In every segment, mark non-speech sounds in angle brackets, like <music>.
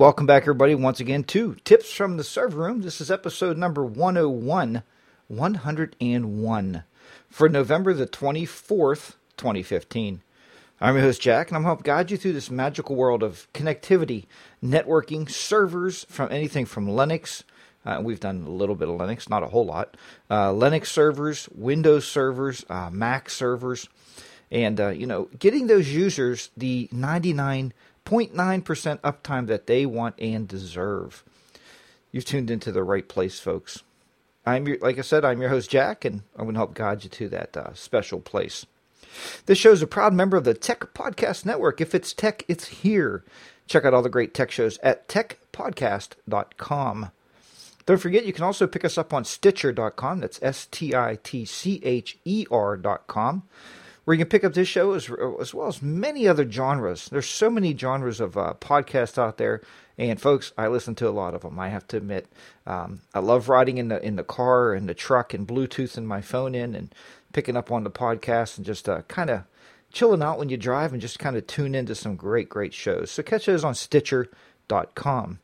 Welcome back, everybody, once again to Tips from the Server Room. This is episode number 101, 101 for November the 24th, 2015. I'm your host, Jack, and I'm helping guide you through this magical world of connectivity, networking, servers from anything from Linux. Uh, we've done a little bit of Linux, not a whole lot. Uh, Linux servers, Windows servers, uh, Mac servers, and, uh, you know, getting those users the 99 0.9% uptime that they want and deserve. You've tuned into the right place, folks. I'm your, like I said, I'm your host Jack, and I'm going to help guide you to that uh, special place. This show is a proud member of the Tech Podcast Network. If it's tech, it's here. Check out all the great tech shows at techpodcast.com. Don't forget, you can also pick us up on Stitcher.com. That's S T I T C H E R.com where you can pick up this show as, as well as many other genres. There's so many genres of uh, podcasts out there, and folks, I listen to a lot of them. I have to admit, um, I love riding in the in the car and the truck and Bluetoothing my phone in and picking up on the podcast and just uh, kind of chilling out when you drive and just kind of tune into some great great shows. So catch those on Stitcher.com.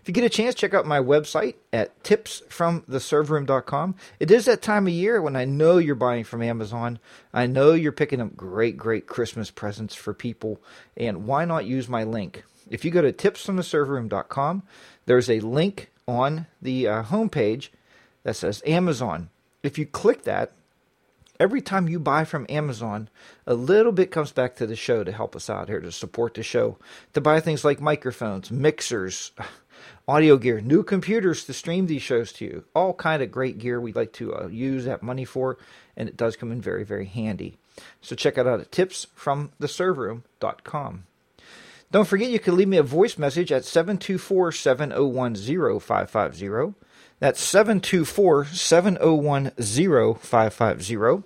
If you get a chance, check out my website at tipsfromtheserverroom.com. It is that time of year when I know you're buying from Amazon. I know you're picking up great, great Christmas presents for people. And why not use my link? If you go to tipsfromtheserverroom.com, there's a link on the uh, homepage that says Amazon. If you click that, every time you buy from Amazon, a little bit comes back to the show to help us out here, to support the show, to buy things like microphones, mixers, audio gear, new computers to stream these shows to you. All kind of great gear we like to uh, use that money for, and it does come in very, very handy. So check it out at tipsfromtheserverroom.com. Don't forget you can leave me a voice message at 724 701 0550. That's 724 701 0550.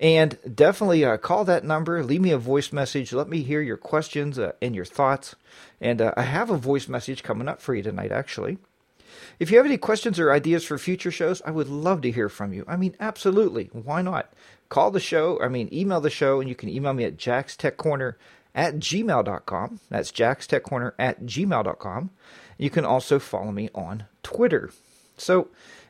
And definitely uh, call that number, leave me a voice message, let me hear your questions uh, and your thoughts. And uh, I have a voice message coming up for you tonight, actually. If you have any questions or ideas for future shows, I would love to hear from you. I mean, absolutely. Why not? Call the show, I mean, email the show, and you can email me at jackstechcorner at gmail.com. That's jackstechcorner at gmail.com. You can also follow me on Twitter. So,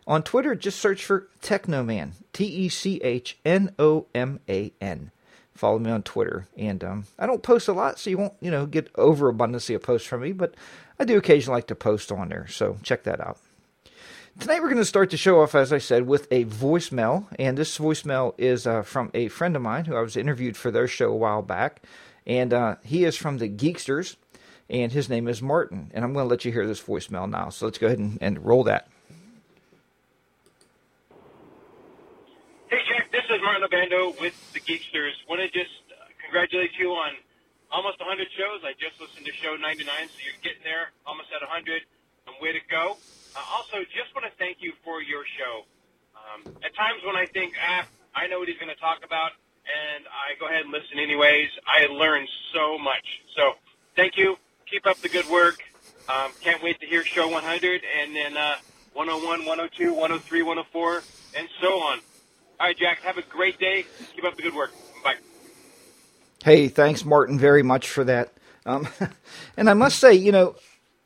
on Twitter, just search for Technoman, T E C H N O M A N. Follow me on Twitter, and um, I don't post a lot, so you won't, you know, get overabundance of posts from me. But I do occasionally like to post on there, so check that out. Tonight we're going to start the show off, as I said, with a voicemail, and this voicemail is uh, from a friend of mine who I was interviewed for their show a while back, and uh, he is from the Geeksters, and his name is Martin, and I'm going to let you hear this voicemail now. So let's go ahead and, and roll that. Martin Obando with the Geeksters. Want to just uh, congratulate you on almost 100 shows. I just listened to show 99, so you're getting there, almost at 100. Um, way to go. Uh, also, just want to thank you for your show. Um, at times when I think, ah, I know what he's going to talk about, and I go ahead and listen anyways, I learn so much. So thank you. Keep up the good work. Um, can't wait to hear show 100 and then uh, 101, 102, 103, 104, and so on. All right, Jack. Have a great day. Keep up the good work. Bye. Hey, thanks, Martin, very much for that. Um, <laughs> and I must say, you know,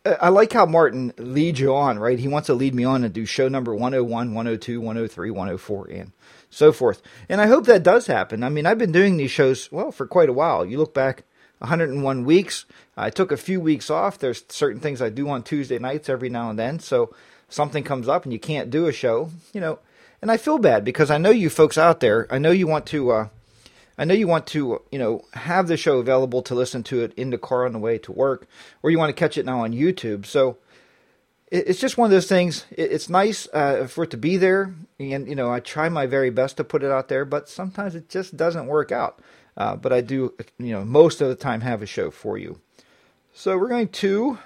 I like how Martin leads you on, right? He wants to lead me on and do show number 101, 102, 103, 104, and so forth. And I hope that does happen. I mean, I've been doing these shows, well, for quite a while. You look back 101 weeks. I took a few weeks off. There's certain things I do on Tuesday nights every now and then. So something comes up and you can't do a show, you know, and I feel bad because I know you folks out there. I know you want to. Uh, I know you want to, you know, have the show available to listen to it in the car on the way to work, or you want to catch it now on YouTube. So it's just one of those things. It's nice uh, for it to be there, and you know, I try my very best to put it out there, but sometimes it just doesn't work out. Uh, but I do, you know, most of the time have a show for you. So we're going to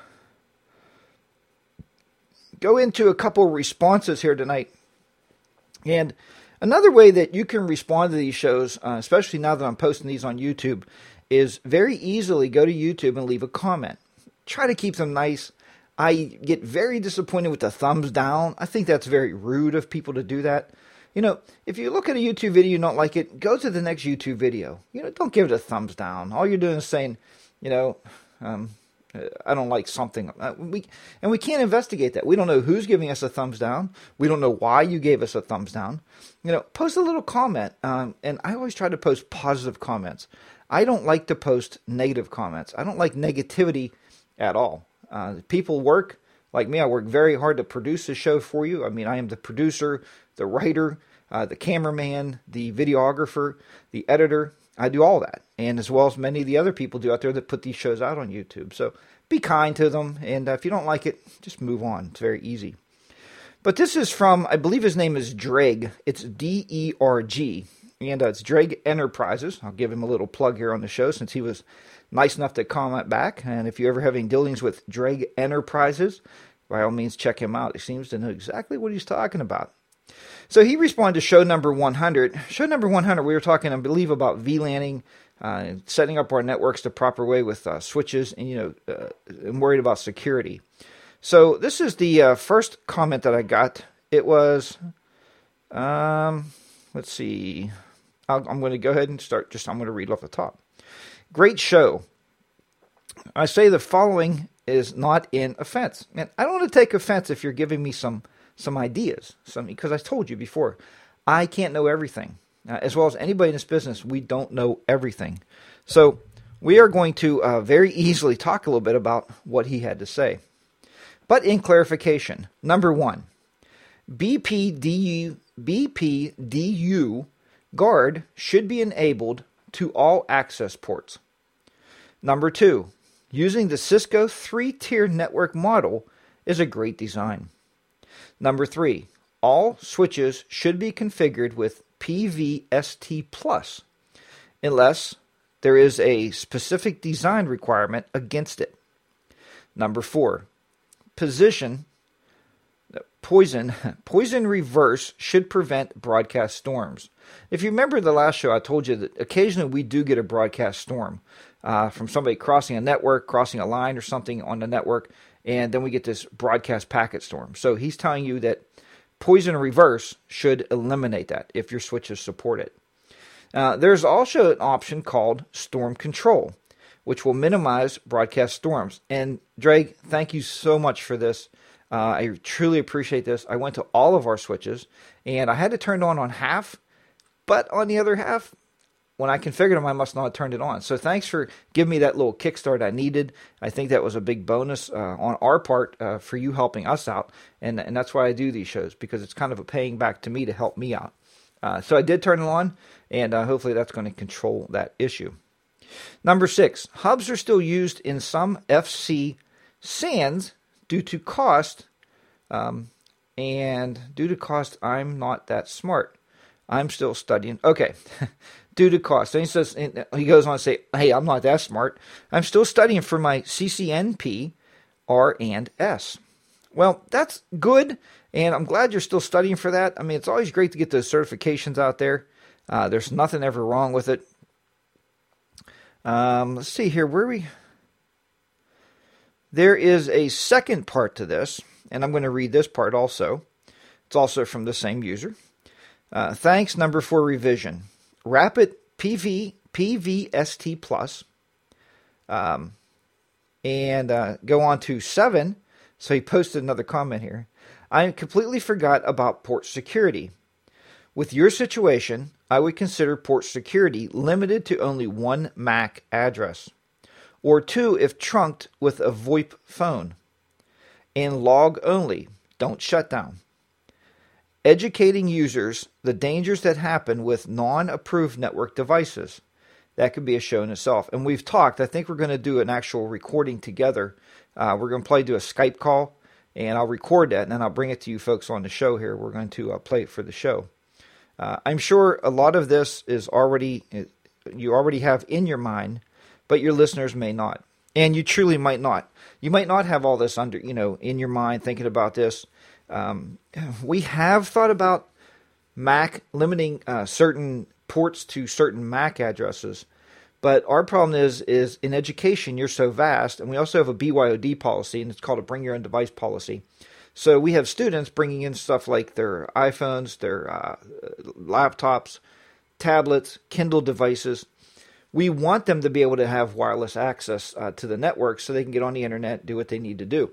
go into a couple responses here tonight. And another way that you can respond to these shows, uh, especially now that I'm posting these on YouTube, is very easily go to YouTube and leave a comment. Try to keep them nice. I get very disappointed with the thumbs down. I think that's very rude of people to do that. You know, if you look at a YouTube video you don't like it, go to the next YouTube video. You know, don't give it a thumbs down. All you're doing is saying, you know, um, I don't like something. Uh, we and we can't investigate that. We don't know who's giving us a thumbs down. We don't know why you gave us a thumbs down. You know, post a little comment. Um, and I always try to post positive comments. I don't like to post negative comments. I don't like negativity at all. Uh, people work like me. I work very hard to produce this show for you. I mean, I am the producer, the writer, uh, the cameraman, the videographer, the editor. I do all that, and as well as many of the other people do out there that put these shows out on YouTube. So be kind to them, and uh, if you don't like it, just move on. It's very easy. But this is from, I believe his name is Dreg. It's D E R G, and uh, it's Dreg Enterprises. I'll give him a little plug here on the show since he was nice enough to comment back. And if you ever have any dealings with Dreg Enterprises, by all means, check him out. He seems to know exactly what he's talking about. So he responded to show number 100. Show number 100, we were talking, I believe, about VLANing, uh, setting up our networks the proper way with uh, switches, and you know, uh, I'm worried about security. So this is the uh, first comment that I got. It was, um, let's see, i am going to go ahead and start. Just I'm going to read off the top. Great show. I say the following is not in offense, and I don't want to take offense if you're giving me some some ideas. Some because I told you before, I can't know everything. Uh, as well as anybody in this business, we don't know everything. So we are going to uh, very easily talk a little bit about what he had to say. But in clarification, number one, BPDU, BPDU guard should be enabled to all access ports. Number two, using the Cisco three tier network model is a great design. Number three, all switches should be configured with PVST Plus unless there is a specific design requirement against it. Number four, position poison <laughs> poison reverse should prevent broadcast storms. If you remember the last show, I told you that occasionally we do get a broadcast storm uh, from somebody crossing a network, crossing a line or something on the network, and then we get this broadcast packet storm. So he's telling you that poison reverse should eliminate that if your switches support it. Uh, there's also an option called storm control, which will minimize broadcast storms. And Drake, thank you so much for this. Uh, I truly appreciate this. I went to all of our switches and I had to turn on on half, but on the other half, when I configured them, I must not have turned it on. So thanks for giving me that little kickstart I needed. I think that was a big bonus uh, on our part uh, for you helping us out, and and that's why I do these shows because it's kind of a paying back to me to help me out. Uh, so I did turn it on, and uh, hopefully that's going to control that issue. Number six, hubs are still used in some FC SANs due to cost, um, and due to cost, I'm not that smart. I'm still studying. Okay. <laughs> due to cost. And he says he goes on to say, "Hey, I'm not that smart. I'm still studying for my CCNP R and S." Well, that's good, and I'm glad you're still studying for that. I mean, it's always great to get those certifications out there. Uh, there's nothing ever wrong with it. Um, let's see here. Where we? There is a second part to this, and I'm going to read this part also. It's also from the same user. Uh, thanks, number four revision. Rapid PV PVST plus, um, and uh, go on to seven. So he posted another comment here. I completely forgot about port security. With your situation, I would consider port security limited to only one MAC address, or two if trunked with a VoIP phone, and log only. Don't shut down educating users the dangers that happen with non approved network devices. That could be a show in itself. And we've talked, I think we're going to do an actual recording together. Uh, we're going to play do a Skype call, and I'll record that, and then I'll bring it to you folks on the show here. We're going to uh, play it for the show. Uh, I'm sure a lot of this is already, you already have in your mind, but your listeners may not. And you truly might not. You might not have all this under, you know, in your mind thinking about this. Um, we have thought about MAC limiting uh, certain ports to certain MAC addresses, but our problem is is in education you're so vast, and we also have a BYOD policy, and it's called a Bring Your Own Device policy. So we have students bringing in stuff like their iPhones, their uh, laptops, tablets, Kindle devices. we want them to be able to have wireless access uh, to the network so they can get on the internet, do what they need to do.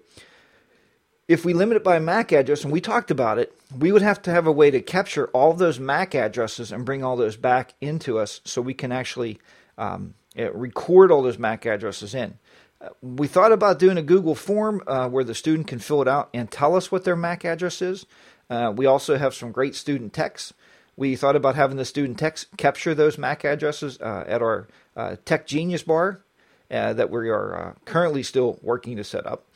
If we limit it by MAC address, and we talked about it, we would have to have a way to capture all those MAC addresses and bring all those back into us so we can actually um, record all those MAC addresses in. Uh, we thought about doing a Google form uh, where the student can fill it out and tell us what their MAC address is. Uh, we also have some great student techs we thought about having the student techs capture those MAC addresses uh, at our uh, Tech Genius bar uh, that we are currently still working to set up.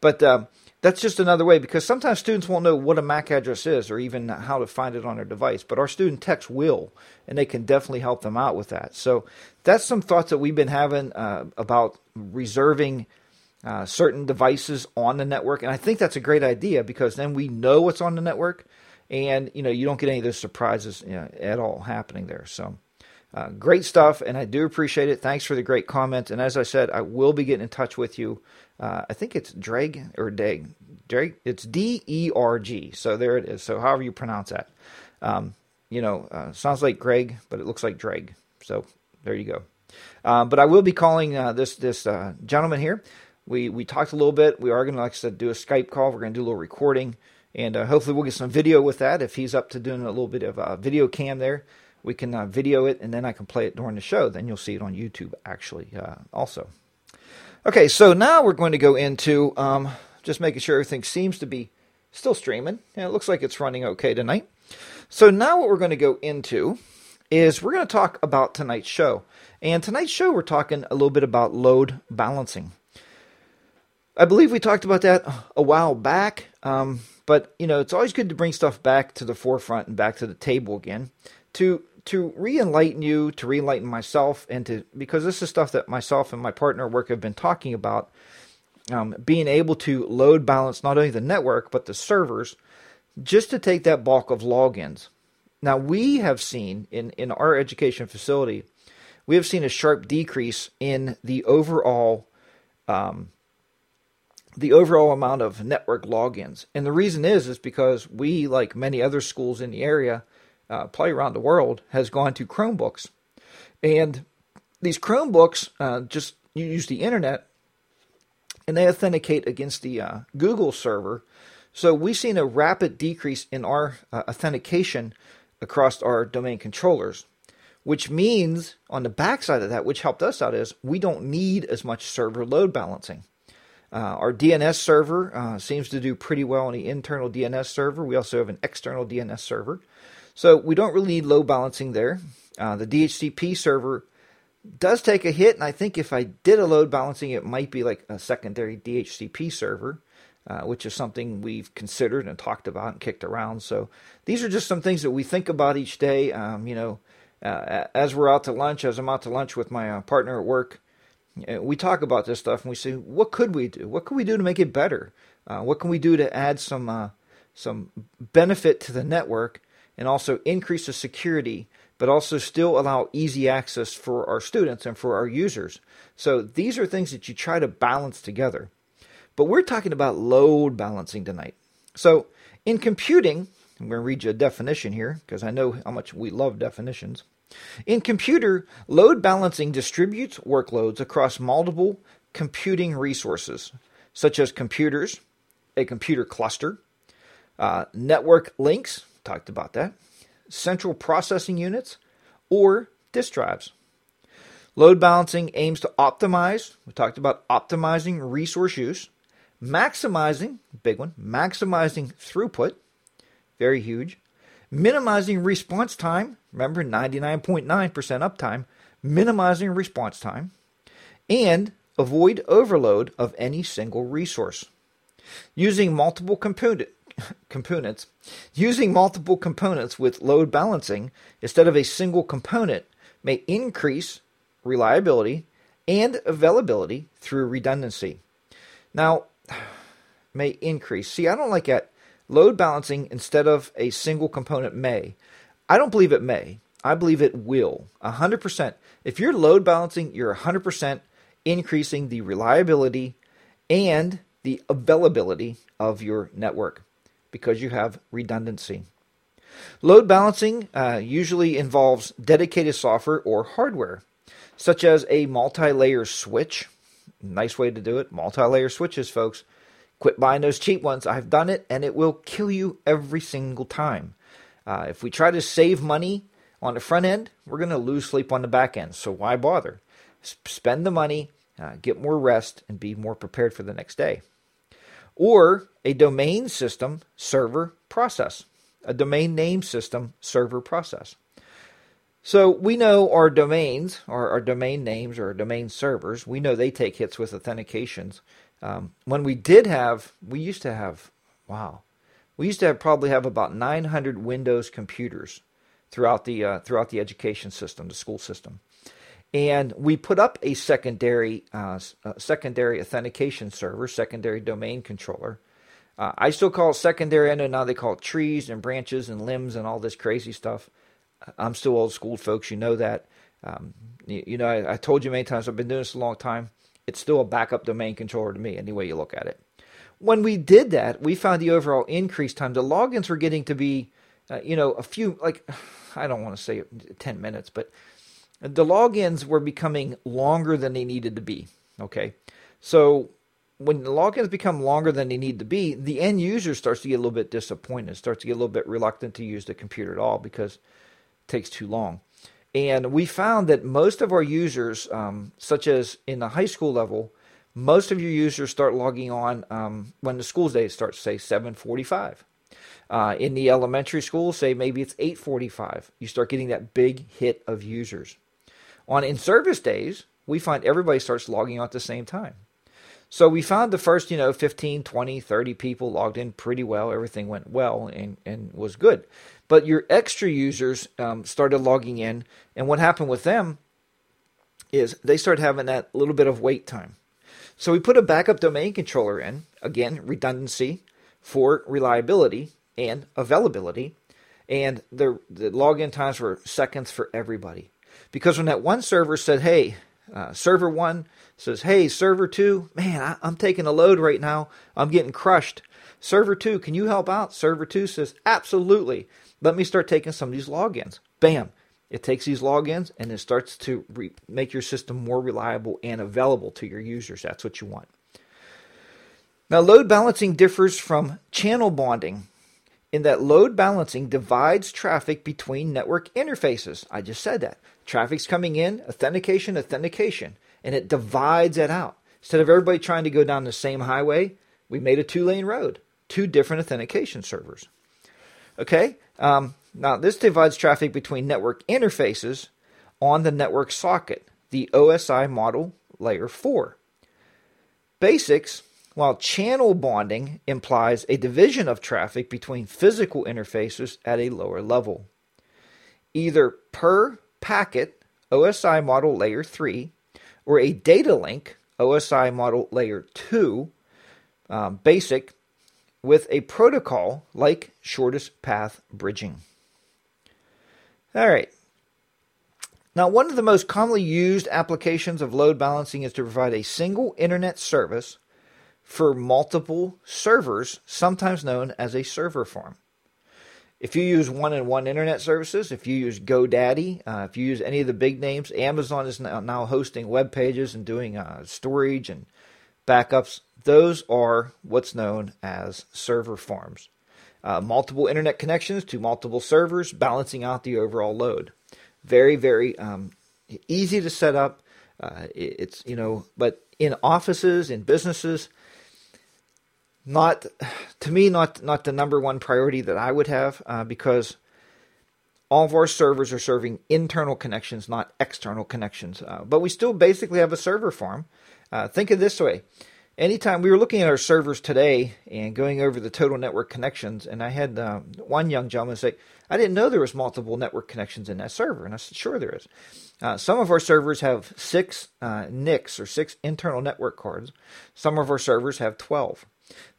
But um, that's just another way because sometimes students won't know what a MAC address is or even how to find it on their device. But our student techs will, and they can definitely help them out with that. So that's some thoughts that we've been having uh, about reserving. Uh, certain devices on the network, and I think that's a great idea because then we know what's on the network, and you know you don't get any of those surprises you know, at all happening there. So. Uh, great stuff, and I do appreciate it. Thanks for the great comment. And as I said, I will be getting in touch with you. Uh, I think it's Dreg or Dag. Dreg. It's D E R G. So there it is. So however you pronounce that. Um, you know, uh, sounds like Greg, but it looks like Dreg. So there you go. Uh, but I will be calling uh, this this uh, gentleman here. We we talked a little bit. We are going to, like I said, do a Skype call. We're going to do a little recording. And uh, hopefully we'll get some video with that. If he's up to doing a little bit of uh, video cam there, we can video it and then I can play it during the show. Then you'll see it on YouTube actually also. Okay, so now we're going to go into um, just making sure everything seems to be still streaming. And it looks like it's running okay tonight. So now what we're going to go into is we're going to talk about tonight's show. And tonight's show, we're talking a little bit about load balancing. I believe we talked about that a while back. Um, but you know, it's always good to bring stuff back to the forefront and back to the table again to to re-enlighten you, to re-enlighten myself, and to because this is stuff that myself and my partner work have been talking about. Um, being able to load balance not only the network but the servers, just to take that bulk of logins. Now we have seen in in our education facility, we have seen a sharp decrease in the overall um, the overall amount of network logins. And the reason is is because we, like many other schools in the area, uh, probably around the world, has gone to Chromebooks. And these Chromebooks uh, just use the internet and they authenticate against the uh, Google server. So we've seen a rapid decrease in our uh, authentication across our domain controllers, which means on the backside of that, which helped us out, is we don't need as much server load balancing. Uh, our DNS server uh, seems to do pretty well on the internal DNS server. We also have an external DNS server. So we don't really need load balancing there. Uh, the DHCP server does take a hit, and I think if I did a load balancing, it might be like a secondary DHCP server, uh, which is something we've considered and talked about and kicked around. So these are just some things that we think about each day. Um, you know, uh, as we're out to lunch, as I'm out to lunch with my uh, partner at work, we talk about this stuff and we say, what could we do? What could we do to make it better? Uh, what can we do to add some uh, some benefit to the network and also increase the security, but also still allow easy access for our students and for our users? So these are things that you try to balance together. But we're talking about load balancing tonight. So in computing, I'm going to read you a definition here because I know how much we love definitions. In computer, load balancing distributes workloads across multiple computing resources, such as computers, a computer cluster, uh, network links, talked about that, central processing units, or disk drives. Load balancing aims to optimize, we talked about optimizing resource use, maximizing, big one, maximizing throughput, very huge, minimizing response time. Remember, 99.9% uptime, minimizing response time, and avoid overload of any single resource. Using multiple component, components, using multiple components with load balancing instead of a single component may increase reliability and availability through redundancy. Now, <sighs> may increase. See, I don't like that Load balancing instead of a single component may. I don't believe it may. I believe it will. 100%. If you're load balancing, you're 100% increasing the reliability and the availability of your network because you have redundancy. Load balancing uh, usually involves dedicated software or hardware. such as a multi layer switch. Nice way to do it. Multi layer switches, folks. Quit buying those cheap ones. I've done it and it will kill you every single time. Uh, if we try to save money on the front end, we're going to lose sleep on the back end. So why bother? S- spend the money, uh, get more rest, and be more prepared for the next day. Or a domain system server process, a domain name system server process. So we know our domains, or our domain names, or our domain servers, we know they take hits with authentications. Um, when we did have, we used to have, wow, we used to have probably have about 900 Windows computers throughout the uh, throughout the education system, the school system, and we put up a secondary uh, uh, secondary authentication server, secondary domain controller. Uh, I still call it secondary. Know now they call it trees and branches and limbs and all this crazy stuff. I'm still old school, folks. You know that. Um, you, you, know, I, I told you many times. I've been doing this a long time. It's still a backup domain controller to me, any way you look at it. When we did that, we found the overall increase time. The logins were getting to be, uh, you know, a few like <sighs> I don't want to say 10 minutes, but the logins were becoming longer than they needed to be. Okay. So when the logins become longer than they need to be, the end user starts to get a little bit disappointed, starts to get a little bit reluctant to use the computer at all because it takes too long. And we found that most of our users, um, such as in the high school level, most of your users start logging on um, when the school day starts, say 745. Uh, in the elementary school, say maybe it's 8:45. You start getting that big hit of users. On in-service days, we find everybody starts logging on at the same time. So we found the first, you know, 15, 20, 30 people logged in pretty well. Everything went well and, and was good. But your extra users um, started logging in, and what happened with them is they started having that little bit of wait time. So we put a backup domain controller in, again, redundancy for reliability, and availability. And the, the login times were seconds for everybody. Because when that one server said, hey, uh, server one says, hey, server two, man, I, I'm taking a load right now. I'm getting crushed. Server two, can you help out? Server two says, absolutely. Let me start taking some of these logins. Bam. It takes these logins and it starts to re- make your system more reliable and available to your users. That's what you want. Now, load balancing differs from channel bonding in that load balancing divides traffic between network interfaces. I just said that. Traffic's coming in, authentication, authentication, and it divides it out. Instead of everybody trying to go down the same highway, we made a two lane road, two different authentication servers. Okay, um, now this divides traffic between network interfaces on the network socket, the OSI model layer 4. Basics while channel bonding implies a division of traffic between physical interfaces at a lower level. Either per packet OSI model layer 3 or a data link OSI model layer 2 um, basic with a protocol like shortest path bridging. All right. Now, one of the most commonly used applications of load balancing is to provide a single internet service for multiple servers, sometimes known as a server farm. If you use one and one internet services, if you use GoDaddy, uh, if you use any of the big names, Amazon is now, now hosting web pages and doing uh, storage and backups. Those are what's known as server farms. Uh, multiple internet connections to multiple servers, balancing out the overall load. Very, very um, easy to set up. Uh, it's you know, but in offices, in businesses, not to me not not the number one priority that I would have uh, because all of our servers are serving internal connections, not external connections. Uh, but we still basically have a server farm. Uh, think of this way: anytime we were looking at our servers today and going over the total network connections, and I had uh, one young gentleman say, "I didn't know there was multiple network connections in that server," and I said, "Sure, there is." Uh, some of our servers have six uh, NICs or six internal network cards. Some of our servers have twelve.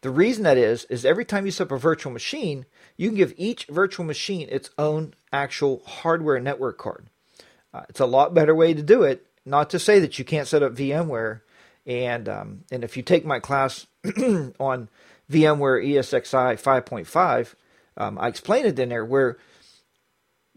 The reason that is, is every time you set up a virtual machine, you can give each virtual machine its own actual hardware network card. Uh, it's a lot better way to do it. Not to say that you can't set up VMware, and um, and if you take my class <clears throat> on VMware ESXi 5.5, um, I explain it in there where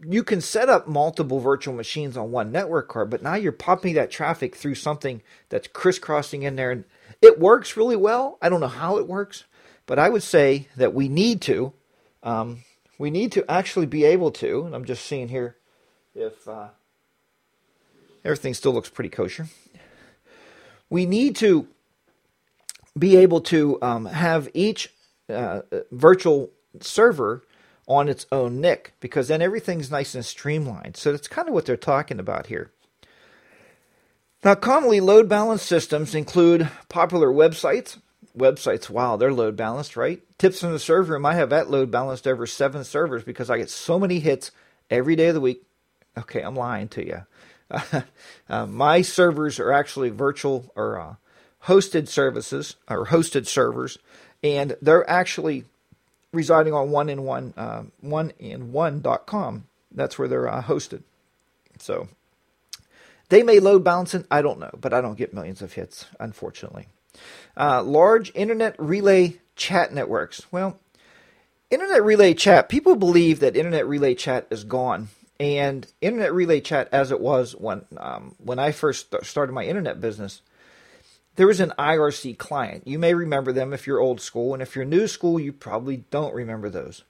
you can set up multiple virtual machines on one network card, but now you're popping that traffic through something that's crisscrossing in there. And it works really well. I don't know how it works, but I would say that we need to. Um, we need to actually be able to, and I'm just seeing here if uh, everything still looks pretty kosher. We need to be able to um, have each uh, virtual server on its own NIC because then everything's nice and streamlined. So that's kind of what they're talking about here. Now, commonly load balanced systems include popular websites. Websites, wow, they're load balanced, right? Tips in the server room, I have that load balanced over seven servers because I get so many hits every day of the week. Okay, I'm lying to you. <laughs> Uh, my servers are actually virtual or uh, hosted services or hosted servers, and they're actually residing on one and one uh, one and one.com. That's where they're uh, hosted. So they may load balancing, I don't know, but I don't get millions of hits, unfortunately. Uh, large internet relay chat networks. Well, internet relay chat, people believe that internet relay chat is gone. And internet relay chat, as it was when um, when I first started my internet business, there was an IRC client. You may remember them if you're old school, and if you're new school, you probably don't remember those.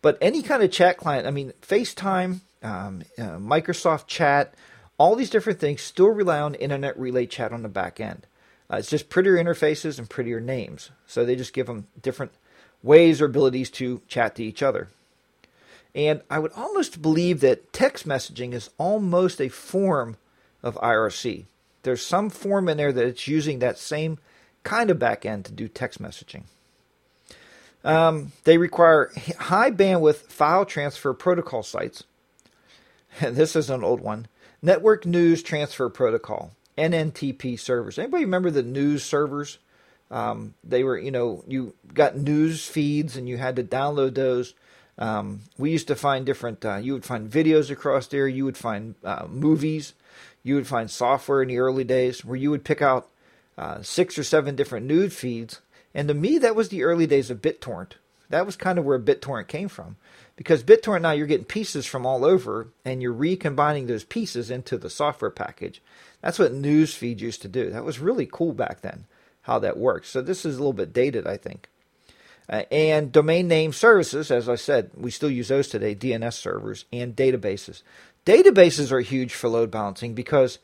But any kind of chat client, I mean, FaceTime, um, uh, Microsoft Chat, all these different things still rely on internet relay chat on the back end. Uh, it's just prettier interfaces and prettier names. So they just give them different ways or abilities to chat to each other. And I would almost believe that text messaging is almost a form of IRC. There's some form in there that it's using that same kind of backend to do text messaging. Um, they require high bandwidth file transfer protocol sites. And <laughs> this is an old one. Network News Transfer Protocol, NNTP servers. Anybody remember the news servers? Um, they were, you know, you got news feeds and you had to download those. Um, we used to find different, uh, you would find videos across there, you would find uh, movies, you would find software in the early days where you would pick out uh, six or seven different news feeds. And to me, that was the early days of BitTorrent. That was kind of where BitTorrent came from. Because BitTorrent now you're getting pieces from all over and you're recombining those pieces into the software package. That's what newsfeed used to do. That was really cool back then, how that works. So this is a little bit dated, I think. Uh, and domain name services, as I said, we still use those today, DNS servers and databases. Databases are huge for load balancing because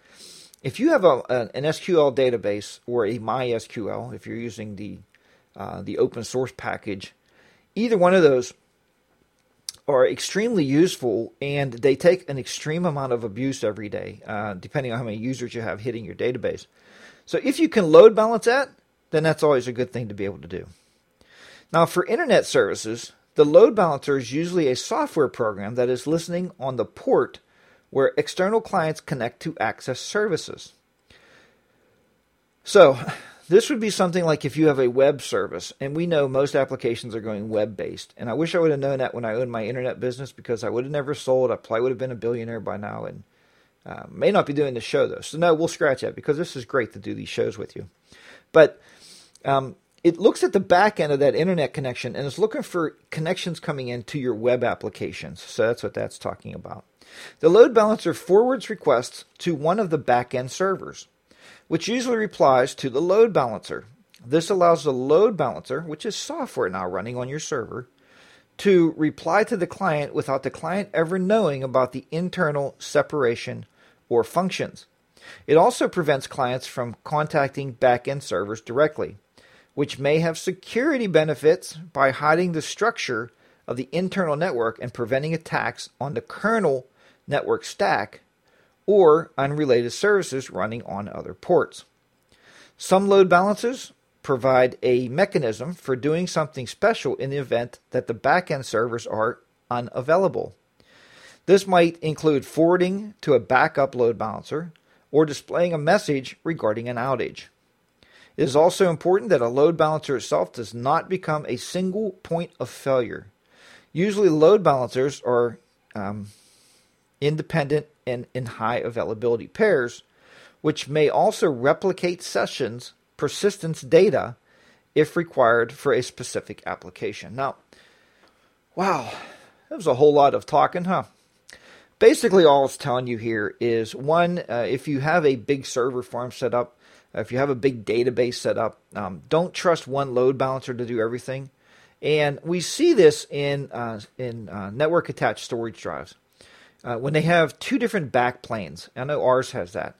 if you have a, an SQL database or a MySQL, if you're using the uh, the open source package, either one of those are extremely useful and they take an extreme amount of abuse every day, uh, depending on how many users you have hitting your database. So if you can load balance that, then that's always a good thing to be able to do. Now, for internet services, the load balancer is usually a software program that is listening on the port where external clients connect to access services. So, this would be something like if you have a web service, and we know most applications are going web based. And I wish I would have known that when I owned my internet business because I would have never sold. I probably would have been a billionaire by now, and uh, may not be doing the show though. So no, we'll scratch that because this is great to do these shows with you. But um, it looks at the back end of that internet connection and is looking for connections coming into your web applications. So that's what that's talking about. The load balancer forwards requests to one of the back end servers which usually replies to the load balancer. This allows the load balancer, which is software now running on your server, to reply to the client without the client ever knowing about the internal separation or functions. It also prevents clients from contacting backend servers directly, which may have security benefits by hiding the structure of the internal network and preventing attacks on the kernel network stack or unrelated services running on other ports. Some load balancers provide a mechanism for doing something special in the event that the backend servers are unavailable. This might include forwarding to a backup load balancer or displaying a message regarding an outage. It is also important that a load balancer itself does not become a single point of failure. Usually, load balancers are um, independent and in high availability pairs, which may also replicate sessions persistence data if required for a specific application. Now, wow, that was a whole lot of talking, huh? basically all it's telling you here is one, uh, if you have a big server farm set up, if you have a big database set up, um, don't trust one load balancer to do everything. And we see this in uh, in uh, network attached storage drives uh, when they have two different backplanes. I know ours has that.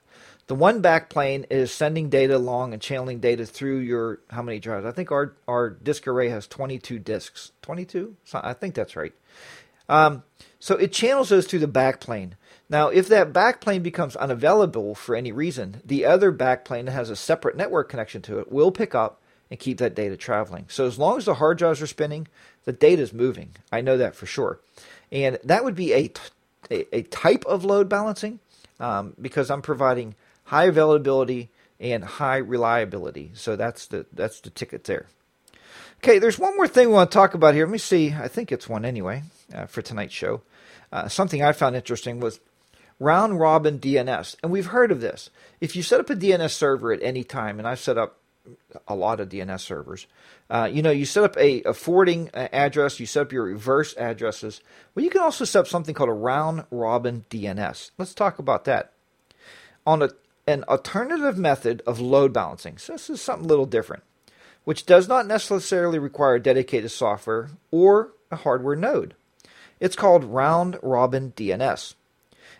The one backplane is sending data along and channeling data through your how many drives? I think our our disk array has 22 disks. 22? I think that's right. Um, so it channels those through the backplane. Now, if that backplane becomes unavailable for any reason, the other backplane that has a separate network connection to it will pick up and keep that data traveling. So as long as the hard drives are spinning, the data is moving. I know that for sure. And that would be a, a, a type of load balancing um, because I'm providing high availability and high reliability. So that's the that's the ticket there. Okay, there's one more thing we want to talk about here. Let me see. I think it's one anyway uh, for tonight's show. Uh, something I found interesting was round robin DNS. And we've heard of this. If you set up a DNS server at any time, and I've set up a lot of DNS servers, uh, you know, you set up a, a forwarding uh, address, you set up your reverse addresses. Well, you can also set up something called a round robin DNS. Let's talk about that. On a, an alternative method of load balancing, so this is something a little different, which does not necessarily require dedicated software or a hardware node. It's called round robin DNS.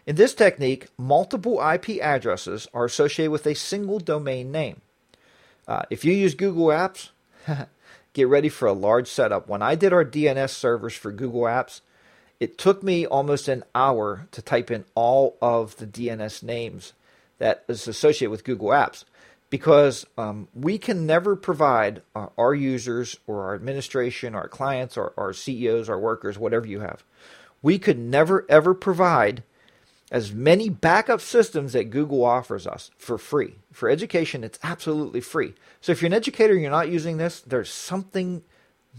In this technique, multiple IP addresses are associated with a single domain name. Uh, if you use Google Apps, <laughs> get ready for a large setup. When I did our DNS servers for Google Apps, it took me almost an hour to type in all of the DNS names that is associated with Google Apps because um, we can never provide uh, our users or our administration, our clients, or our CEOs, our workers, whatever you have, we could never ever provide as many backup systems that Google offers us for free. For education, it's absolutely free. So if you're an educator and you're not using this, there's something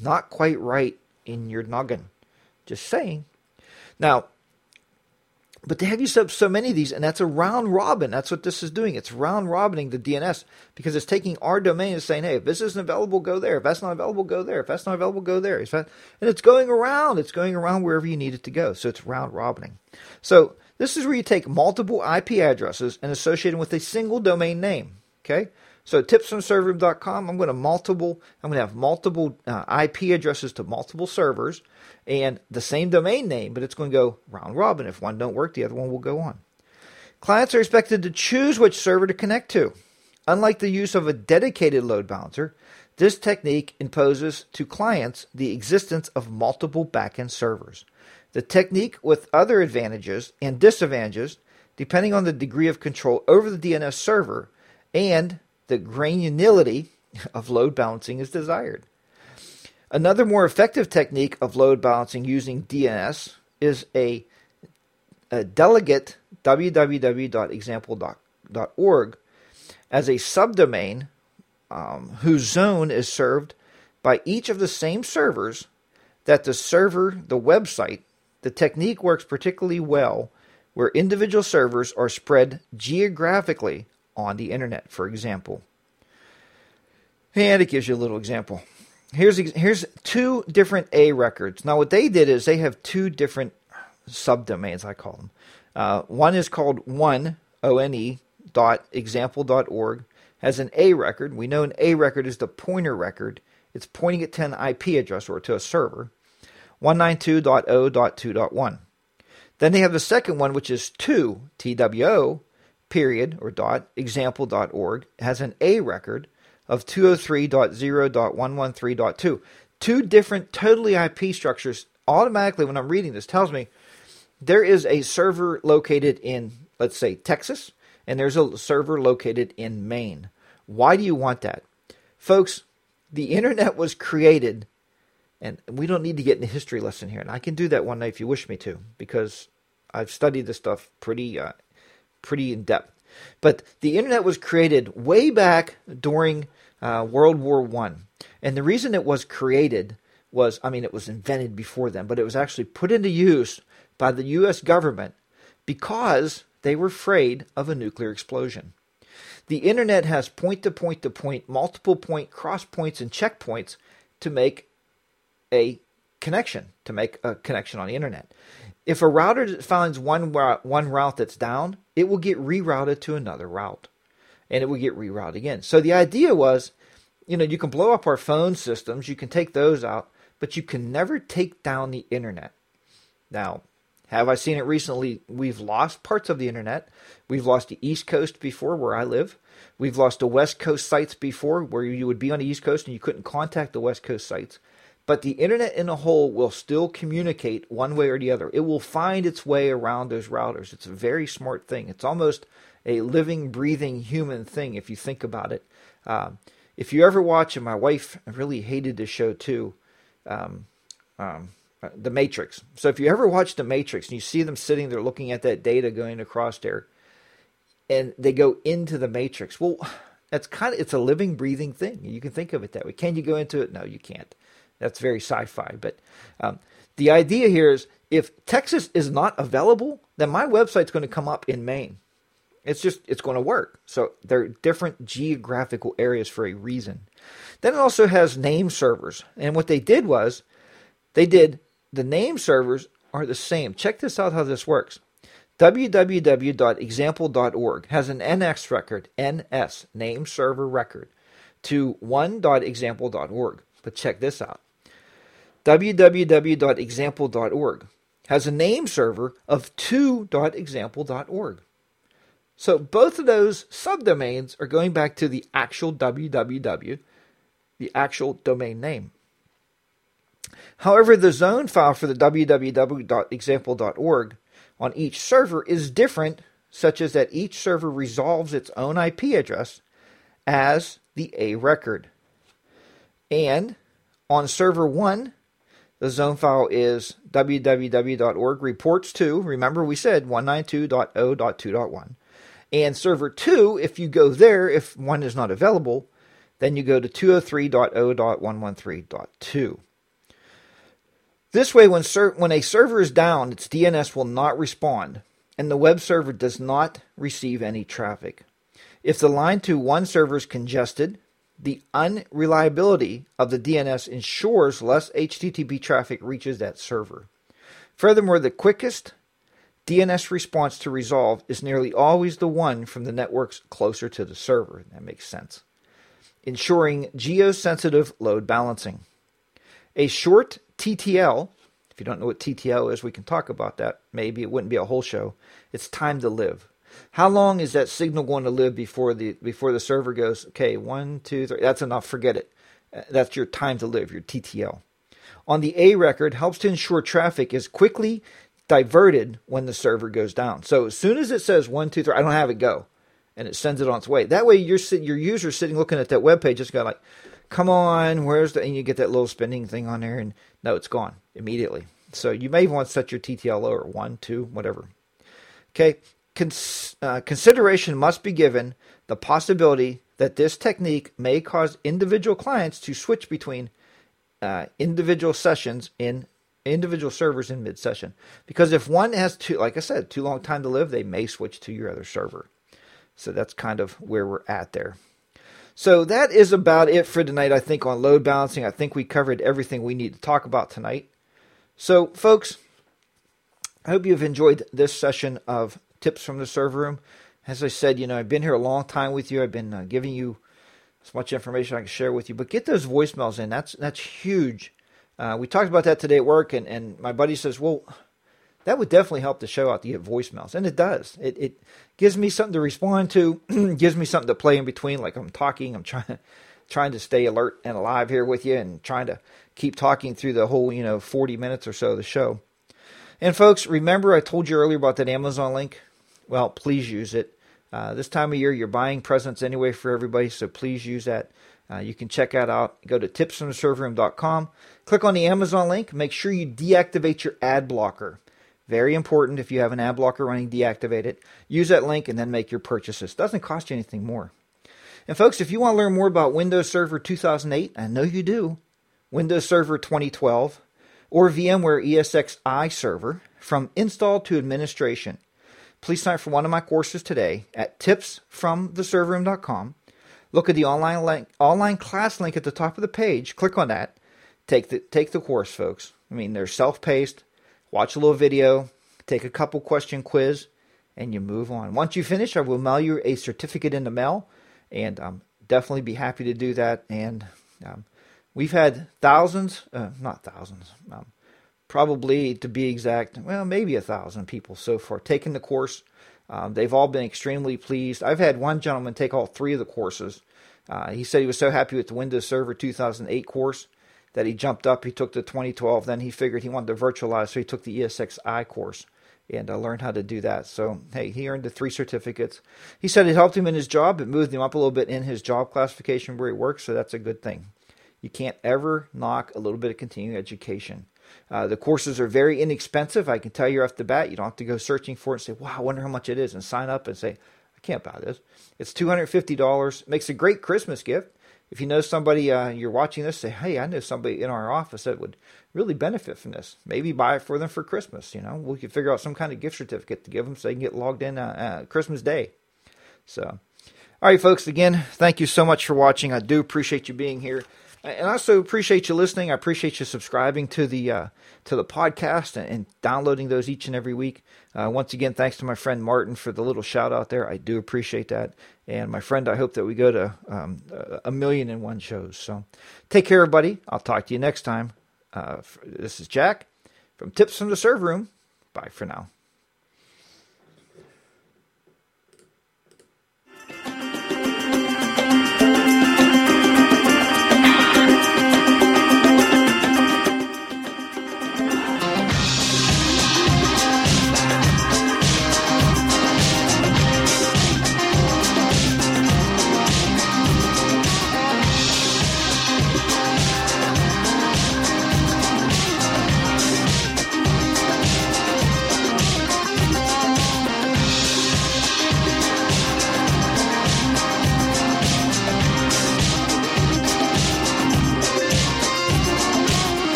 not quite right in your noggin. Just saying. Now, but they have used up so many of these, and that's a round robin. That's what this is doing. It's round robining the DNS because it's taking our domain and saying, hey, if this isn't available, go there. If that's not available, go there. If that's not available, go there. And it's going around. It's going around wherever you need it to go. So it's round robining. So this is where you take multiple IP addresses and associate them with a single domain name. Okay, so tipsfromserverroom.com, I'm going to multiple. I'm going to have multiple uh, IP addresses to multiple servers and the same domain name, but it's going to go round robin. If one don't work, the other one will go on. Clients are expected to choose which server to connect to. Unlike the use of a dedicated load balancer, this technique imposes to clients the existence of multiple backend servers. The technique with other advantages and disadvantages, depending on the degree of control over the DNS server and the granularity of load balancing is desired. Another more effective technique of load balancing using DNS is a, a delegate www.example.org as a subdomain um, whose zone is served by each of the same servers that the server, the website, the technique works particularly well where individual servers are spread geographically on the internet, for example. And it gives you a little example. Here's here's two different A records. Now what they did is they have two different subdomains. I call them. Uh, one is called one one dot example dot org has an A record. We know an A record is the pointer record. It's pointing to an IP address or to a server. 192.0.2.1. Then they have the second one, which is 2 TWO period or dot example.org has an A record of 203.0.113.2. Two different totally IP structures. Automatically, when I'm reading this, tells me there is a server located in, let's say, Texas, and there's a server located in Maine. Why do you want that? Folks, the internet was created and we don't need to get in a history lesson here. And I can do that one night if you wish me to, because I've studied this stuff pretty, uh, pretty in depth. But the internet was created way back during uh, World War One, and the reason it was created was, I mean, it was invented before then, but it was actually put into use by the U.S. government because they were afraid of a nuclear explosion. The internet has point to point to point, multiple point cross points and checkpoints to make a connection, to make a connection on the internet. if a router finds one route, one route that's down, it will get rerouted to another route, and it will get rerouted again. So the idea was, you know, you can blow up our phone systems, you can take those out, but you can never take down the internet. Now, have I seen it recently? We've lost parts of the internet. We've lost the East Coast before, where I live. We've lost the West Coast sites before, where you would be on the East Coast and you couldn't contact the West Coast sites. But the internet in a whole will still communicate one way or the other. It will find its way around those routers. It's a very smart thing. It's almost a living, breathing human thing if you think about it. Um, if you ever watch, and my wife really hated this show too, um, um, The Matrix. So if you ever watch The Matrix and you see them sitting there looking at that data going across there, and they go into the Matrix, well, <sighs> that's kind of it's a living, breathing thing. You can think of it that way. Can you go into it? No, you can't. That's very sci-fi. But um, the idea here is if Texas is not available, then my website's going to come up in Maine. It's just it's going to work. So they're different geographical areas for a reason. Then it also has name servers, and what they did was they did the name servers are the same. Check this out how this works. www.example.org has an NS record, NS, name server record, to one.example.org. But check this out. www.example.org has a name server of 2.example.org. So both of those subdomains are going back to the actual www, the actual domain name. However, the zone file for the www.example.org on each server is different, such as that each server resolves its own IP address as the A record. And on server 1, the zone file is www.org reports to, remember we said 192.0.2.1. And server 2, if you go there, if one is not available, then you go to 203.0.113.2. This way, when, ser- when a server is down, its DNS will not respond, and the web server does not receive any traffic. If the line to one server is congested, the unreliability of the DNS ensures less HTTP traffic reaches that server. Furthermore, the quickest DNS response to resolve is nearly always the one from the networks closer to the server. That makes sense. Ensuring geosensitive load balancing. A short TTL, if you don't know what TTL is, we can talk about that. Maybe it wouldn't be a whole show. It's time to live. How long is that signal going to live before the before the server goes, okay, one, two, three, that's enough, forget it. That's your time to live, your TTL. On the A record helps to ensure traffic is quickly diverted when the server goes down. So as soon as it says one, two, three, I don't have it go, and it sends it on its way. That way, your your user sitting looking at that web page just got like, come on, where's the? And you get that little spinning thing on there, and no, it's gone immediately. So you may want to set your TTL lower, one, two, whatever. Okay, Cons- uh, consideration must be given the possibility that this technique may cause individual clients to switch between uh, individual sessions in individual servers in mid session. Because if one has too, like I said, too long time to live, they may switch to your other server. So that's kind of where we're at there. So that is about it for tonight, I think, on load balancing. I think we covered everything we need to talk about tonight. So, folks, I hope you've enjoyed this session of Tips from the Server Room. As I said, you know, I've been here a long time with you. I've been uh, giving you as much information I can share with you, but get those voicemails in. That's that's huge. Uh, we talked about that today at work, and, and my buddy says, well, that would definitely help the show out to get voicemails. And it does. It, it gives me something to respond to, <clears throat> gives me something to play in between. Like I'm talking, I'm trying, <laughs> trying to stay alert and alive here with you and trying to keep talking through the whole, you know, 40 minutes or so of the show. And folks, remember I told you earlier about that Amazon link? Well, please use it. Uh, this time of year, you're buying presents anyway for everybody, so please use that. Uh, you can check that out. Go to tipsfromtheserverroom.com, click on the Amazon link, make sure you deactivate your ad blocker. Very important. If you have an ad blocker running, deactivate it. Use that link and then make your purchases. Doesn't cost you anything more. And folks, if you want to learn more about Windows Server 2008, I know you do, Windows Server 2012, or VMware ESXi Server, from install to administration, please sign up for one of my courses today at tipsfromtheserverroom.com. Look at the online link, online class link at the top of the page. Click on that. Take the take the course, folks. I mean, they're self-paced watch a little video, take a couple question quiz, and you move on. Once you finish, I will mail you a certificate in the mail, and um, definitely be happy to do that. And um, we've had thousands, uh, not thousands, um, probably to be exact, well, maybe a thousand people so far taking the course. Um, they've all been extremely pleased. I've had one gentleman take all three of the courses. Uh, he said he was so happy with the Windows Server 2008 course that he jumped up. He took the 2012. Then he figured he wanted to virtualize, so he took the ESXi course and uh, learned how to do that. So, hey, he earned the three certificates. He said it helped him in his job. It moved him up a little bit in his job classification where he works, so that's a good thing. You can't ever knock a little bit of continuing education. Uh, the courses are very inexpensive. I can tell you off the bat. You don't have to go searching for it and say, wow, I wonder how much it is, and sign up and say, I can't buy this. It's $250. Makes a great Christmas gift. If you know somebody, uh, you're watching this, say, hey, I know somebody in our office that would really benefit from this. Maybe buy it for them for Christmas. You know, we could figure out some kind of gift certificate to give them so they can get logged in uh, uh, Christmas Day. So, all right, folks, again, thank you so much for watching. I do appreciate you being here and I also appreciate you listening. I appreciate you subscribing to the uh, to the podcast and, and, downloading those each and every week. Uh, once again, thanks to my friend Martin for the little shout out there. I do appreciate that. And my friend, I hope that we go to um, a million and one shows. So take care, everybody. I'll talk to you next time. Uh, this is Jack from Tips from the Server Room. Bye for now.